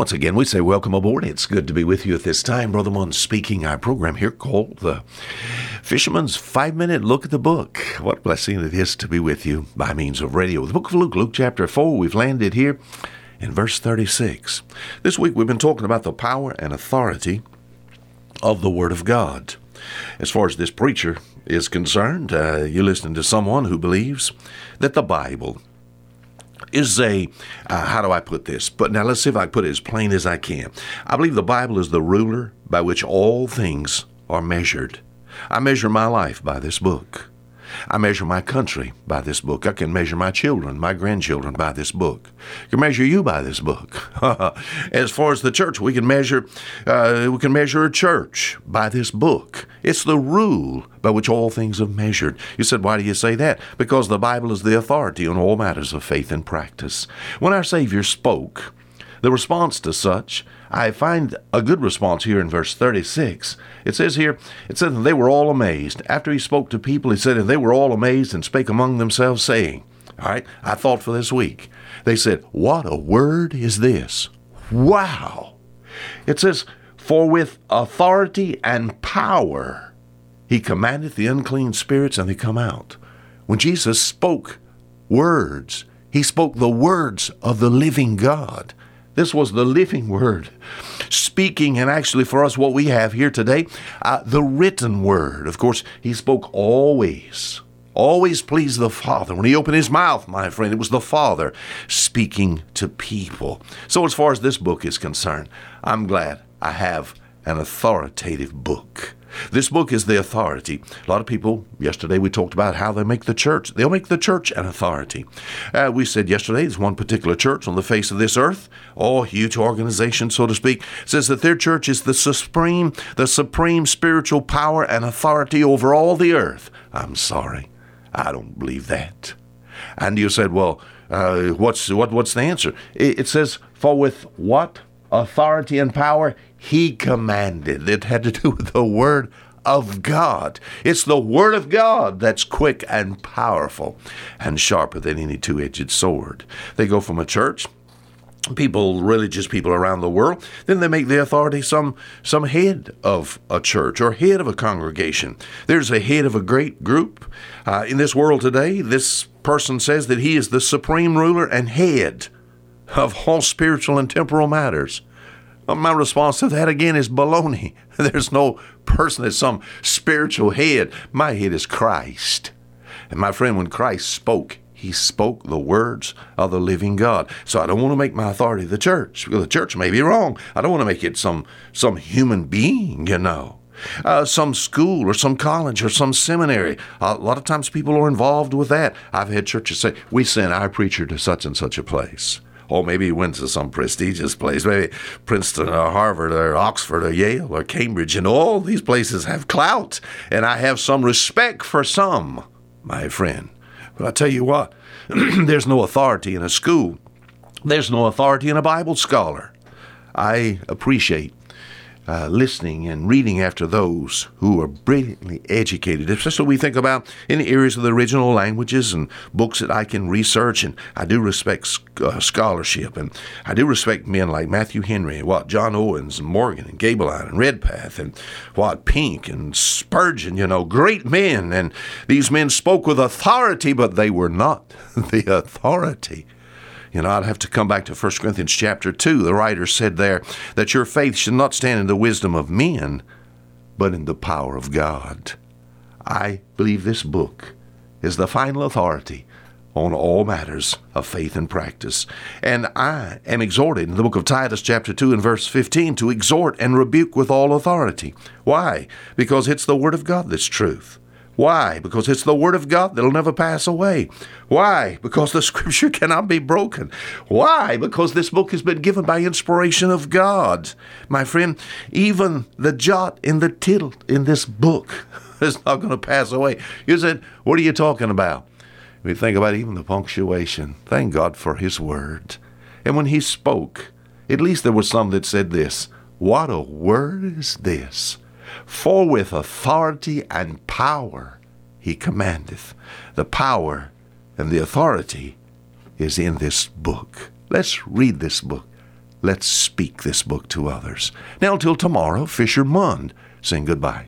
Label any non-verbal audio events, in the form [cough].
Once again, we say welcome aboard. It's good to be with you at this time. Brother Munn speaking our program here called The Fisherman's Five Minute Look at the Book. What blessing it is to be with you by means of radio. The book of Luke, Luke chapter 4, we've landed here in verse 36. This week we've been talking about the power and authority of the Word of God. As far as this preacher is concerned, uh, you're listening to someone who believes that the Bible is a, uh, how do I put this? But now let's see if I put it as plain as I can. I believe the Bible is the ruler by which all things are measured. I measure my life by this book. I measure my country by this book. I can measure my children, my grandchildren by this book. I can measure you by this book. [laughs] as far as the church, we can measure uh, we can measure a church by this book. It's the rule by which all things are measured. You said, why do you say that? Because the Bible is the authority on all matters of faith and practice. When our Savior spoke, the response to such, I find a good response here in verse 36. It says here, it says, they were all amazed. After he spoke to people, he said, and they were all amazed and spake among themselves, saying, All right, I thought for this week. They said, What a word is this? Wow. It says, For with authority and power he commandeth the unclean spirits, and they come out. When Jesus spoke words, he spoke the words of the living God. This was the living word speaking, and actually for us, what we have here today, uh, the written word. Of course, he spoke always, always pleased the Father. When he opened his mouth, my friend, it was the Father speaking to people. So, as far as this book is concerned, I'm glad I have an authoritative book. This book is the authority. A lot of people, yesterday we talked about how they make the church. They'll make the church an authority. Uh, we said yesterday there's one particular church on the face of this earth, all huge organization, so to speak, says that their church is the supreme, the supreme spiritual power and authority over all the earth. I'm sorry, I don't believe that. And you said, well, uh, what's what? What's the answer? It, it says, for with what authority and power he commanded. It had to do with the Word of God. It's the Word of God that's quick and powerful and sharper than any two edged sword. They go from a church people religious people around the world then they make the authority some some head of a church or head of a congregation there's a head of a great group uh, in this world today this person says that he is the supreme ruler and head of all spiritual and temporal matters my response to that again is baloney. [laughs] There's no person that's some spiritual head. My head is Christ. And my friend, when Christ spoke, he spoke the words of the living God. So I don't want to make my authority the church. Because the church may be wrong. I don't want to make it some some human being, you know. Uh, some school or some college or some seminary. a lot of times people are involved with that. I've had churches say, We send our preacher to such and such a place or oh, maybe he went to some prestigious place, maybe Princeton or Harvard or Oxford or Yale or Cambridge, and all these places have clout, and I have some respect for some, my friend. But I tell you what, [clears throat] there's no authority in a school. There's no authority in a Bible scholar. I appreciate uh, listening and reading after those who are brilliantly educated, especially we think about in the areas of the original languages and books that I can research. And I do respect uh, scholarship, and I do respect men like Matthew Henry, and what John Owens and Morgan and Gaebelein and Redpath and what Pink and Spurgeon. You know, great men, and these men spoke with authority, but they were not [laughs] the authority you know, I'd have to come back to 1 Corinthians chapter 2. The writer said there that your faith should not stand in the wisdom of men, but in the power of God. I believe this book is the final authority on all matters of faith and practice. And I am exhorted in the book of Titus, chapter 2, and verse 15, to exhort and rebuke with all authority. Why? Because it's the Word of God that's truth. Why? Because it's the Word of God that'll never pass away. Why? Because the [laughs] Scripture cannot be broken. Why? Because this book has been given by inspiration of God. My friend, even the jot in the tittle in this book [laughs] is not going to pass away. You said, What are you talking about? We think about even the punctuation. Thank God for His Word. And when He spoke, at least there was some that said this What a word is this! For with authority and power he commandeth. The power and the authority is in this book. Let's read this book let's speak this book to others. Now, till tomorrow, Fisher Mund saying goodbye.